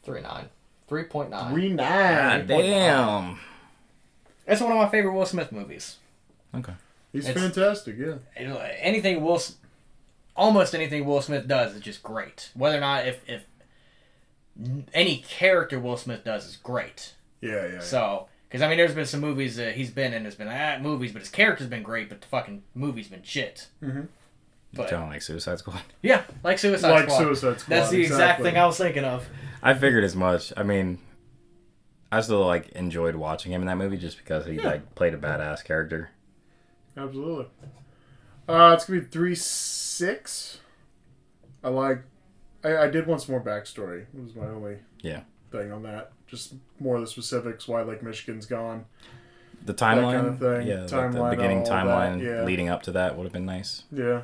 Three nine. Three point nine. Three nine. God damn. It's one of my favorite Will Smith movies. Okay. He's It's- fantastic. Yeah. You know, Anything Will, S- almost anything Will Smith does is just great. Whether or not if if any character Will Smith does is great. Yeah, yeah. yeah. So, because I mean, there's been some movies that he's been in. There's been ah, movies, but his character's been great, but the fucking movie's been shit. Mm-hmm. But Kind of like Suicide Squad. yeah, like Suicide Squad. like Squad. Suicide Squad. That's the exact exactly. thing I was thinking of. I figured as much. I mean, I still like enjoyed watching him in that movie just because he Yeah. like played a badass character. Absolutely. Uh, it's gonna be three six. I like. I, I did want some more backstory. It was my only Yeah. thing on that. Just more of the specifics. Why Lake Michigan's gone. The timeline, kind of thing. yeah, the- Timeline, the beginning timeline yeah. leading up to that would have been nice. Yeah.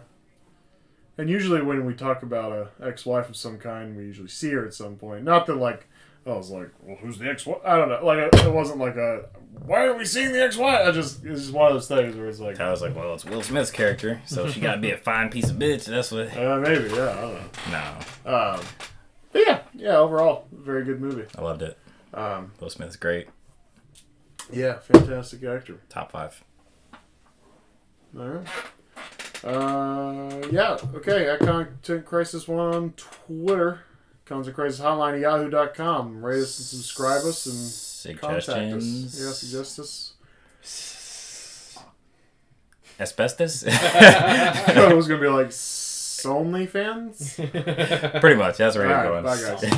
And usually when we talk about a ex-wife of some kind, we usually see her at some point. Not that like I was like, well, who's the X? What? I don't know. Like it, wasn't like a. Why are we seeing the X? Y? I just it's just one of those things where it's like, I was like, well, it's Will Smith's character, so she gotta be a fine piece of bitch. That's what. uh, maybe yeah, I don't know. No, Um, but yeah, yeah. Overall, very good movie. I loved it. Um, Will Smith's great. yeah, fantastic actor. Top five. All right. Uh, yeah. Okay. Content Crisis One on Twitter. Content Crisis Hotline at yahoo.com. Rate us and subscribe us and contact us. Yeah, suggest us. Asbestos. I was gonna be like, Only fans. Pretty much. That's where All you're right, going. bye, guys.